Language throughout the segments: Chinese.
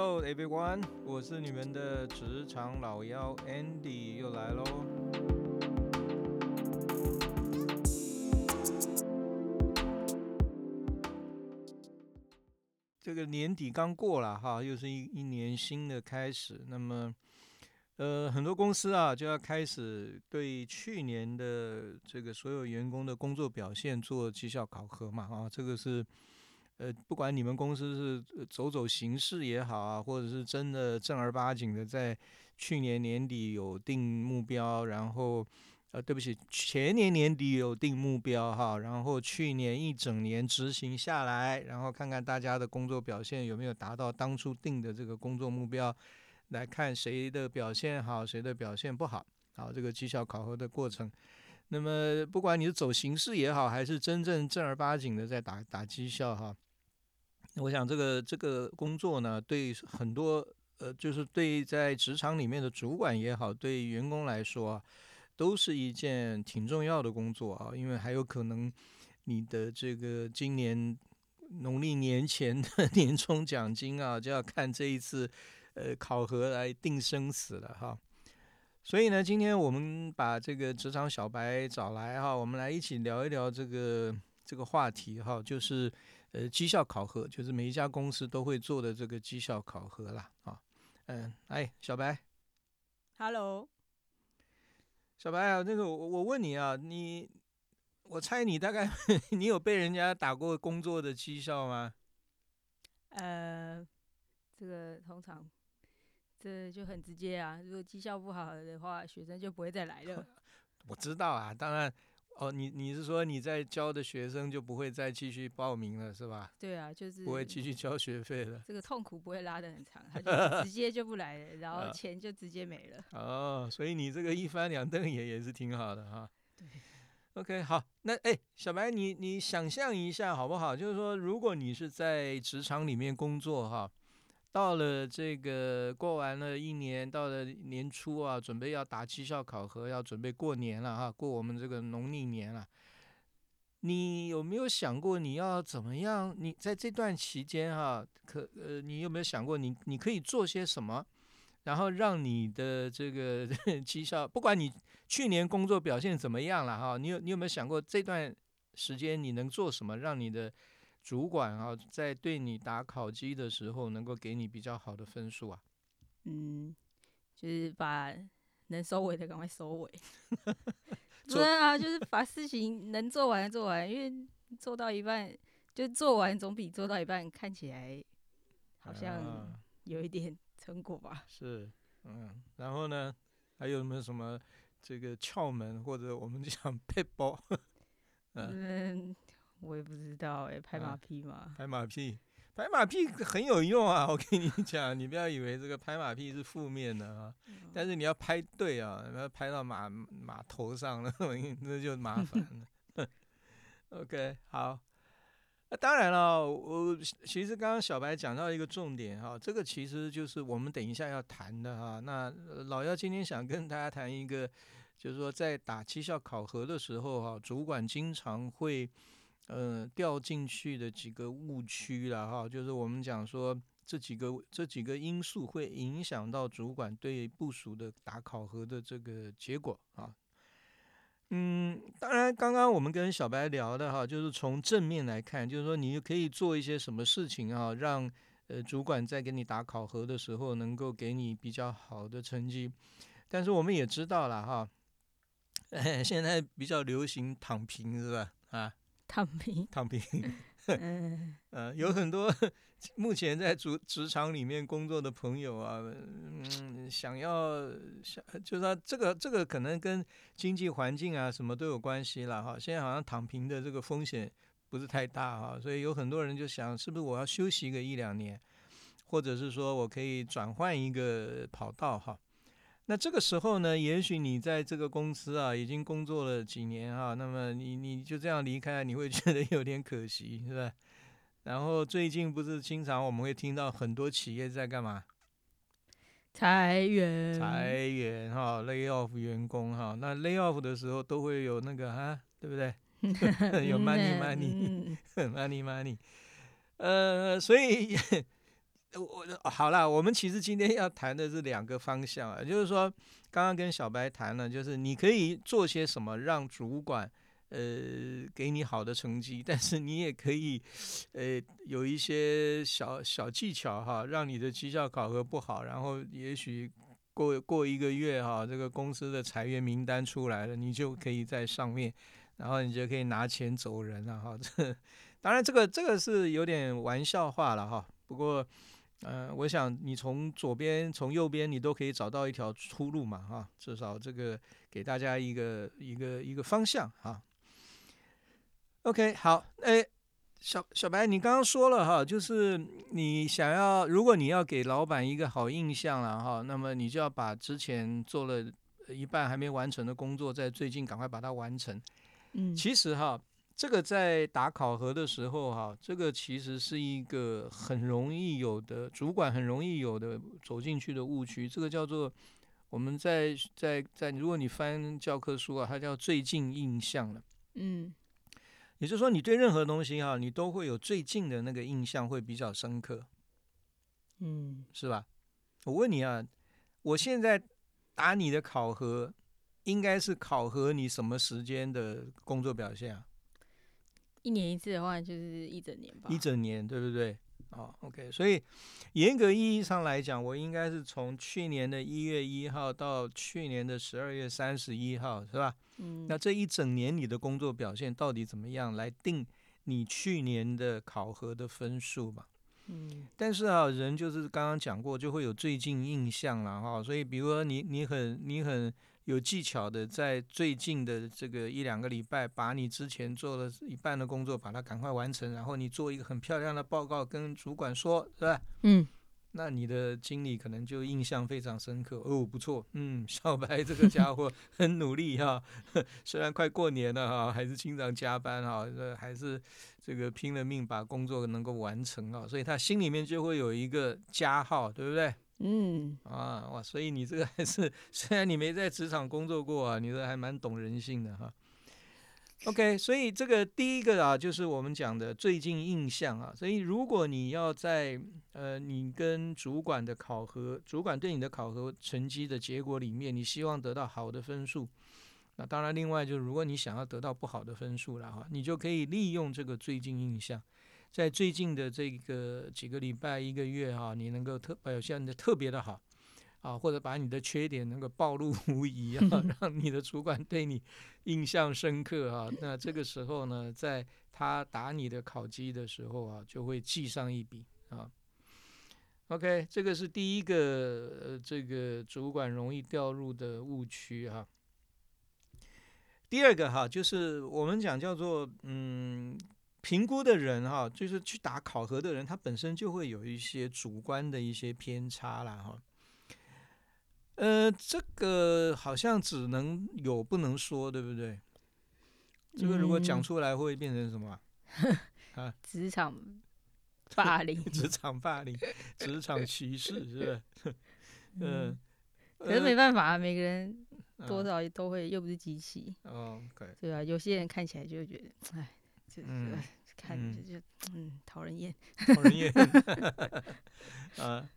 Hello everyone，我是你们的职场老妖 Andy 又来喽。这个年底刚过了哈，又是一一年新的开始。那么，呃，很多公司啊就要开始对去年的这个所有员工的工作表现做绩效考核嘛啊，这个是。呃，不管你们公司是走走形式也好啊，或者是真的正儿八经的在去年年底有定目标，然后呃，对不起，前年年底有定目标哈，然后去年一整年执行下来，然后看看大家的工作表现有没有达到当初定的这个工作目标，来看谁的表现好，谁的表现不好，好这个绩效考核的过程。那么不管你是走形式也好，还是真正正儿八经的在打打绩效哈。我想这个这个工作呢，对很多呃，就是对在职场里面的主管也好，对员工来说啊，都是一件挺重要的工作啊，因为还有可能你的这个今年农历年前的 年终奖金啊，就要看这一次呃考核来定生死了哈。所以呢，今天我们把这个职场小白找来哈，我们来一起聊一聊这个这个话题哈，就是。呃，绩效考核就是每一家公司都会做的这个绩效考核啦，啊，嗯，哎，小白，Hello，小白啊，那个我我问你啊，你，我猜你大概 你有被人家打过工作的绩效吗？呃，这个通常这就很直接啊，如果绩效不好的话，学生就不会再来了。我知道啊，当然。哦，你你是说你在教的学生就不会再继续报名了，是吧？对啊，就是不会继续交学费了。这个痛苦不会拉得很长，他就 直接就不来了，然后钱就直接没了。哦，所以你这个一翻两瞪眼也是挺好的哈。对。OK，好，那哎，小白，你你想象一下好不好？就是说，如果你是在职场里面工作哈。到了这个过完了一年，到了年初啊，准备要打绩效考核，要准备过年了哈，过我们这个农历年了。你有没有想过你要怎么样？你在这段期间哈，可呃，你有没有想过你你可以做些什么，然后让你的这个 绩效，不管你去年工作表现怎么样了哈，你有你有没有想过这段时间你能做什么，让你的主管啊，在对你打考绩的时候，能够给你比较好的分数啊。嗯，就是把能收尾的赶快收尾。对啊，就是把事情能做完做完，因为做到一半就做完，总比做到一半看起来好像有一点成果吧。是，嗯，然后呢，还有没有什么这个窍门，或者我们讲 配包？嗯。我也不知道哎，拍马屁嘛？拍马屁，拍马屁很有用啊！我跟你讲，你不要以为这个拍马屁是负面的啊，但是你要拍对啊，你要拍到马马头上了，那就麻烦了。OK，好。那当然了，我其实刚刚小白讲到一个重点哈，这个其实就是我们等一下要谈的哈。那老幺今天想跟大家谈一个，就是说在打绩效考核的时候哈，主管经常会。呃，掉进去的几个误区了哈，就是我们讲说这几个这几个因素会影响到主管对部署的打考核的这个结果啊。嗯，当然，刚刚我们跟小白聊的哈，就是从正面来看，就是说你可以做一些什么事情啊，让呃主管在给你打考核的时候能够给你比较好的成绩。但是我们也知道了哈，现在比较流行躺平是吧？啊。躺平，躺平，嗯，呃，有很多 目前在职职场里面工作的朋友啊，嗯，想要想，就是说这个这个可能跟经济环境啊什么都有关系了哈。现在好像躺平的这个风险不是太大哈，所以有很多人就想，是不是我要休息个一两年，或者是说我可以转换一个跑道哈。那这个时候呢，也许你在这个公司啊已经工作了几年哈，那么你你就这样离开，你会觉得有点可惜，是吧？然后最近不是经常我们会听到很多企业在干嘛？裁员，裁员哈，lay off 员工哈。那 lay off 的时候都会有那个哈，对不对？有 money money money money。呃，所以。我好了，我们其实今天要谈的是两个方向啊，就是说，刚刚跟小白谈了，就是你可以做些什么让主管呃给你好的成绩，但是你也可以呃有一些小小技巧哈，让你的绩效考核不好，然后也许过过一个月哈，这个公司的裁员名单出来了，你就可以在上面，然后你就可以拿钱走人了哈。这当然这个这个是有点玩笑话了哈，不过。呃，我想你从左边从右边你都可以找到一条出路嘛，哈，至少这个给大家一个一个一个方向哈。OK，好，哎，小小白，你刚刚说了哈，就是你想要，如果你要给老板一个好印象了哈，那么你就要把之前做了一半还没完成的工作，在最近赶快把它完成。嗯，其实哈。这个在打考核的时候，哈，这个其实是一个很容易有的主管很容易有的走进去的误区。这个叫做我们在在在，如果你翻教科书啊，它叫最近印象了。嗯，也就是说，你对任何东西哈，你都会有最近的那个印象会比较深刻。嗯，是吧？我问你啊，我现在打你的考核，应该是考核你什么时间的工作表现啊？一年一次的话，就是一整年吧。一整年，对不对？哦，OK。所以严格意义上来讲，我应该是从去年的一月一号到去年的十二月三十一号，是吧？嗯。那这一整年你的工作表现到底怎么样，来定你去年的考核的分数嘛？嗯。但是啊，人就是刚刚讲过，就会有最近印象了哈。所以，比如说你，你很，你很。有技巧的，在最近的这个一两个礼拜，把你之前做了一半的工作，把它赶快完成，然后你做一个很漂亮的报告，跟主管说，是吧？嗯，那你的经理可能就印象非常深刻。哦，不错，嗯，小白这个家伙 很努力哈，虽然快过年了哈，还是经常加班哈，还是这个拼了命把工作能够完成啊，所以他心里面就会有一个加号，对不对？嗯啊哇，所以你这个还是虽然你没在职场工作过啊，你这还蛮懂人性的哈。OK，所以这个第一个啊，就是我们讲的最近印象啊。所以如果你要在呃你跟主管的考核，主管对你的考核成绩的结果里面，你希望得到好的分数，那当然另外就是如果你想要得到不好的分数了哈，你就可以利用这个最近印象。在最近的这个几个礼拜、一个月哈，你能够特表现的特别的好啊，或者把你的缺点能够暴露无遗啊，让你的主管对你印象深刻啊，那这个时候呢，在他打你的考绩的时候啊，就会记上一笔啊。OK，这个是第一个呃，这个主管容易掉入的误区哈。第二个哈，就是我们讲叫做嗯。评估的人哈，就是去打考核的人，他本身就会有一些主观的一些偏差啦哈。呃，这个好像只能有不能说，对不对？这个如果讲出来会变成什么 啊？职场霸凌，职场霸凌，职场歧视，是不是？嗯。可是没办法啊，每个人多少都会，又不是机器。哦，对。对啊，有些人看起来就会觉得，哎。嗯，看就就嗯 讨人厌，讨人厌。啊，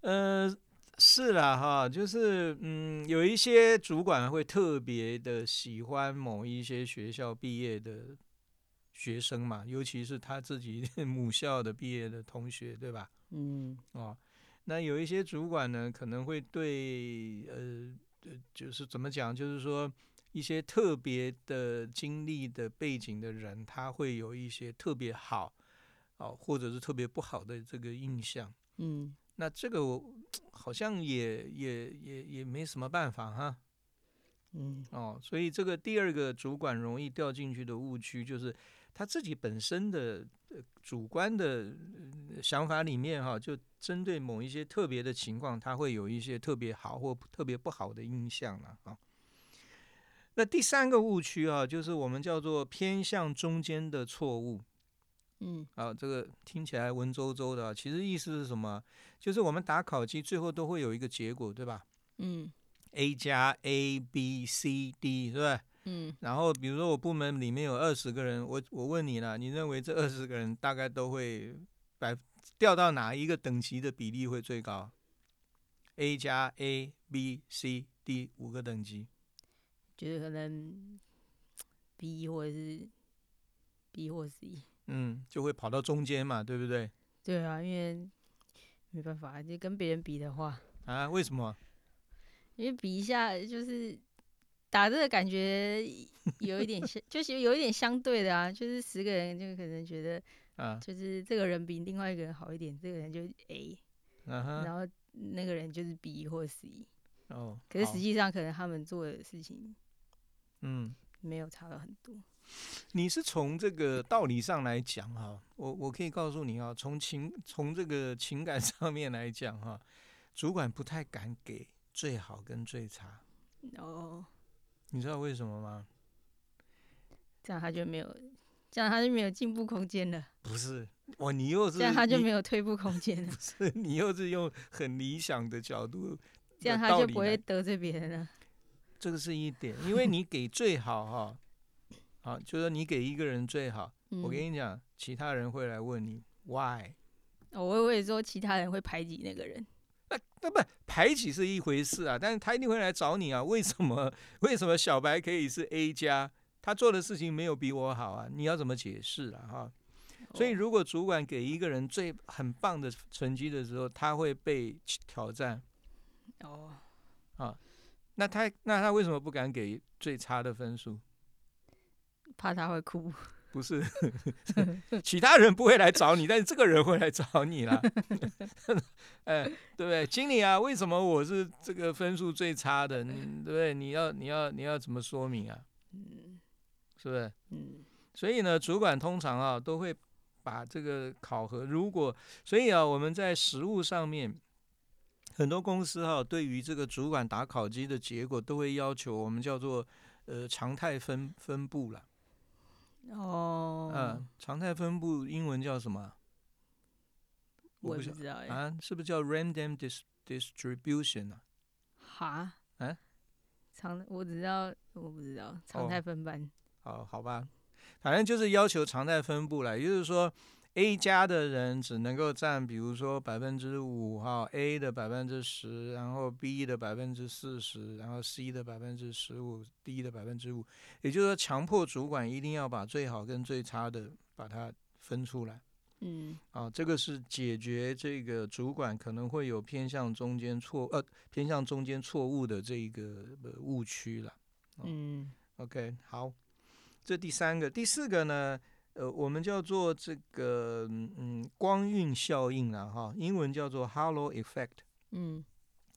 呃，是啦哈，就是嗯，有一些主管会特别的喜欢某一些学校毕业的学生嘛，尤其是他自己 母校的毕业的同学，对吧？嗯，哦，那有一些主管呢，可能会对呃，就是怎么讲，就是说。一些特别的经历的背景的人，他会有一些特别好，哦，或者是特别不好的这个印象。嗯，那这个我好像也也也也没什么办法哈。嗯，哦，所以这个第二个主管容易掉进去的误区，就是他自己本身的主观的想法里面哈，就针对某一些特别的情况，他会有一些特别好或特别不好的印象了啊。那第三个误区啊，就是我们叫做偏向中间的错误。嗯，啊，这个听起来文绉绉的，其实意思是什么？就是我们打考绩最后都会有一个结果，对吧？嗯，A 加 A B C D，是吧？嗯，然后比如说我部门里面有二十个人，我我问你了，你认为这二十个人大概都会百调到哪一个等级的比例会最高？A 加 A、B、C、D 五个等级，觉得可能 B 或者是 B 或 C。嗯，就会跑到中间嘛，对不对？对啊，因为没办法，就跟别人比的话，啊，为什么？因为比一下就是打这个感觉有一点相，就是有一点相对的啊，就是十个人就可能觉得啊，就是这个人比另外一个人好一点，这个人就是 A，然后那个人就是 B 或 C，哦，可是实际上可能他们做的事情嗯，没有差了很多。你是从这个道理上来讲哈，我我可以告诉你啊，从情从这个情感上面来讲哈，主管不太敢给最好跟最差，哦，你知道为什么吗？这样他就没有，这样他就没有进步空间了，不是，哇，你又是这样他就没有退步空间了，是你又是用很理想的角度，这样他就不会得罪别人了。这个是一点，因为你给最好哈，好，就是你给一个人最好，我嗯跟你讲，其他人会来问你 why，哦我以为说其他人会排挤那个人，那那不排挤是一回事啊，但是他一定会来找你啊，为什么 为什么小白可以是 A 加，他做的事情没有比我好啊？你要怎么解释啊？哈，所以哦如果主管给一个人最很棒的成绩的时候，他会被挑战。哦，那他那他为什么不敢给最差的分数？怕他会哭。不是，其他人不会来找你，但是这个人会来找你啦。哎，对不对？经理啊，为什么我是这个分数最差的？你对不对？你要你要你要怎么说明啊？嗯是不是？嗯所以呢，主管通常啊都会把这个考核，如果所以啊，我们在实务上面，很多公司哈、对于这个主管打考绩的结果，都会要求我们叫做呃常态分分布了。哦，嗯，常态分布英文叫什么？我不知道哎、啊，是不是叫 random dis distribution 啊？哈，啊常我只知道我不知道常哦态分班。哦，好吧，反正就是要求常态分布了，也就是说，A 加的人只能够占，比如说百分之五哈，A 的百分之十，然后 B 的百分之四十，然后 C 的百分之十五，D 的百分之五，也就是说，强迫主管一定要把最好跟最差的把它分出来。嗯啊，这个是解决这个主管可能会有偏向中间错呃偏向中间错误的这一个呃误区了。哦嗯 OK，好，这第三个，第四个呢，呃，我们叫做这个嗯光晕效应了哈，英文叫做 Halo Effect。嗯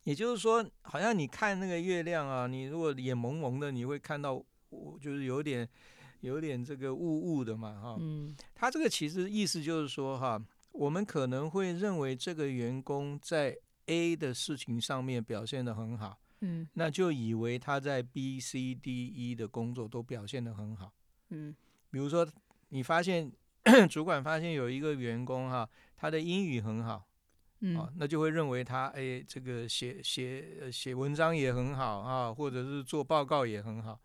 也就是说，好像你看那个月亮啊，你如果眼蒙蒙的，你会看到，我就是有点有点这个雾雾的嘛哈。嗯他这个其实意思就是说，哈，我们可能会认为这个员工在 A 的事情上面表现的很好，嗯那就以为他在 B、C、D、E 的工作都表现的很好。嗯比如说，你发现 主管发现有一个员工哈，他的英语很好啊嗯，那就会认为他哎，这个写写呃写文章也很好啊，或者是做报告也很好，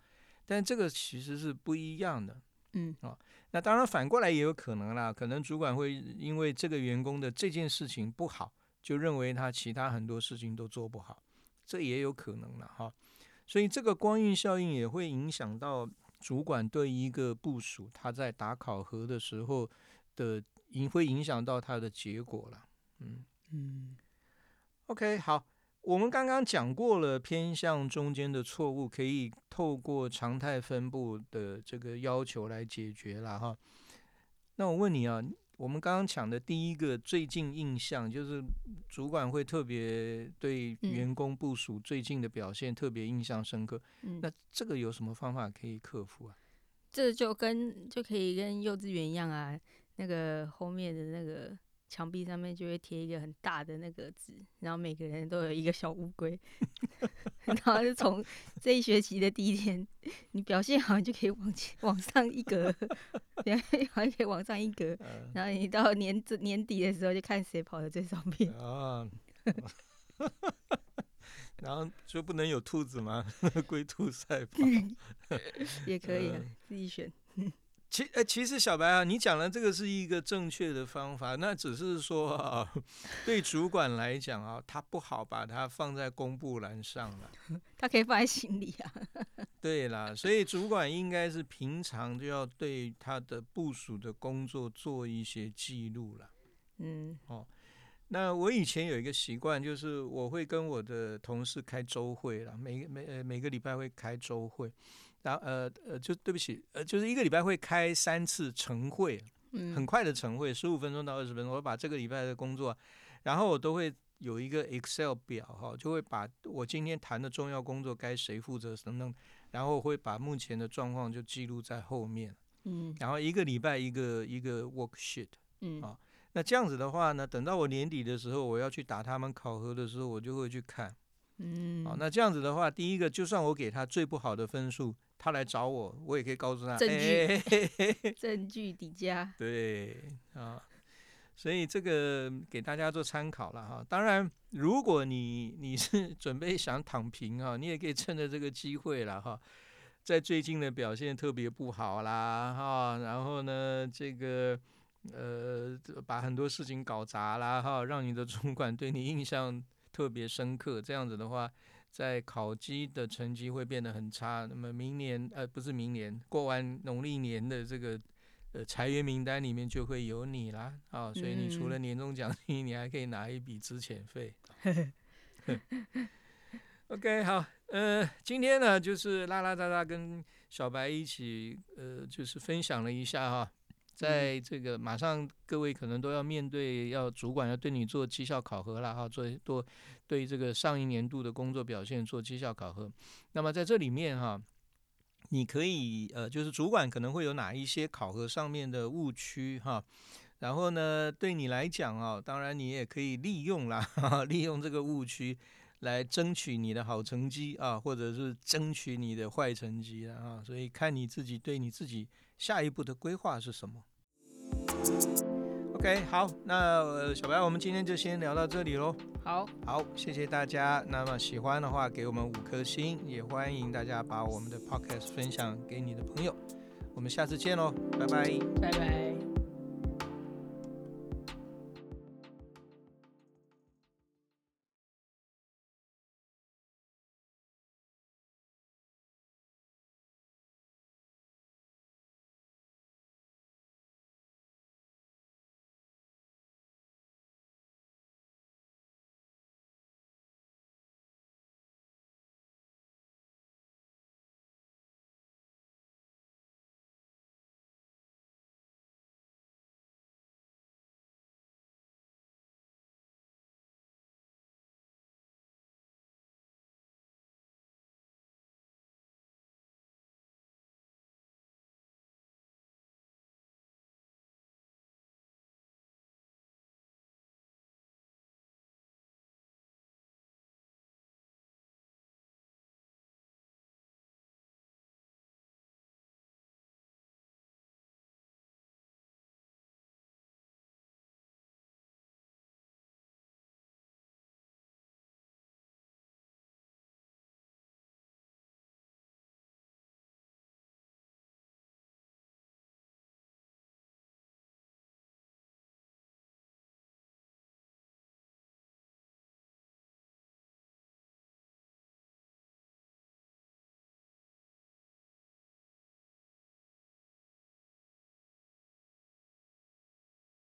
但这个其实是不一样的。嗯啊那当然反过来也有可能啦，可能主管会因为这个员工的这件事情不好，就认为他其他很多事情都做不好，这也有可能了哈。所以这个光晕效应也会影响到主管对一个部署他在打考核的时候的影，会影响到他的结果了。嗯嗯，OK，好。我们刚刚讲过了，偏向中间的错误可以透过常态分布的这个要求来解决了哈。那我问你啊，我们刚刚讲的第一个最近印象，就是主管会特别对嗯员工部署最近的表现特别印象深刻。嗯，那这个有什么方法可以克服啊？这就跟就可以跟幼稚园一样啊，那个后面的那个墙壁上面就会贴一个很大的那个纸，然后每个人都有一个小乌龟，然后就从这一学期的第一天，你表现好，你就可以往前往上一格，表现好就可以往上一格，呃然后你到年年底的时候就看谁跑得最上面。啊，然后就不能有兔子吗？龟兔赛跑。也可以啊嗯，自己选。其呃，其实小白啊，你讲的这个是一个正确的方法，那只是说啊，对主管来讲啊，他不好把它放在公布栏上了，他可以放在心里啊。对啦，所以主管应该是平常就要对他的部署的工作做一些记录了。嗯，哦，那我以前有一个习惯，就是我会跟我的同事开周会了，每每呃每个礼拜会开周会。然后呃呃，就对不起，呃，就是一个礼拜会开三次晨会，嗯，很快的晨会，十五分钟到二十分钟。我把这个礼拜的工作，然后我都会有一个 Excel 表哈，就会把我今天谈的重要工作该谁负责等等，然后会把目前的状况就记录在后面，嗯，然后一个礼拜一个一个 worksheet，嗯，啊，那这样子的话呢，等到我年底的时候，我要去打他们考核的时候，我就会去看，嗯，好，那这样子的话，第一个，就算我给他最不好的分数。他来找我，我也可以告诉他证据，证据底加。对啊，所以这个给大家做参考了哈。当然，如果你你是 准备想躺平啊，你也可以趁着这个机会了哈。在最近的表现特别不好啦哈，然后呢，这个呃把很多事情搞砸啦哈，让你的主管对你印象特别深刻，这样子的话。在考绩的成绩会变得很差，那么明年呃不是明年过完农历年的这个呃裁员名单里面就会有你啦啊，所以你除了年终奖金，你还可以拿一笔资遣费。OK，好，呃，今天呢就是拉拉杂杂跟小白一起呃就是分享了一下哈。在这个马上，各位可能都要面对，要主管要对你做绩效考核了哈，做做对这个上一年度的工作表现做绩效考核。那么在这里面哈，你可以呃，就是主管可能会有哪一些考核上面的误区哈，然后呢，对你来讲啊，当然你也可以利用啦，利用这个误区来争取你的好成绩啊，或者是争取你的坏成绩啊，所以看你自己对你自己下一步的规划是什么。OK，好，那小白，我们今天就先聊到这里喽。好，好，谢谢大家。那么喜欢的话，给我们五颗星，也欢迎大家把我们的 Podcast 分享给你的朋友。我们下次见喽，拜拜，拜拜。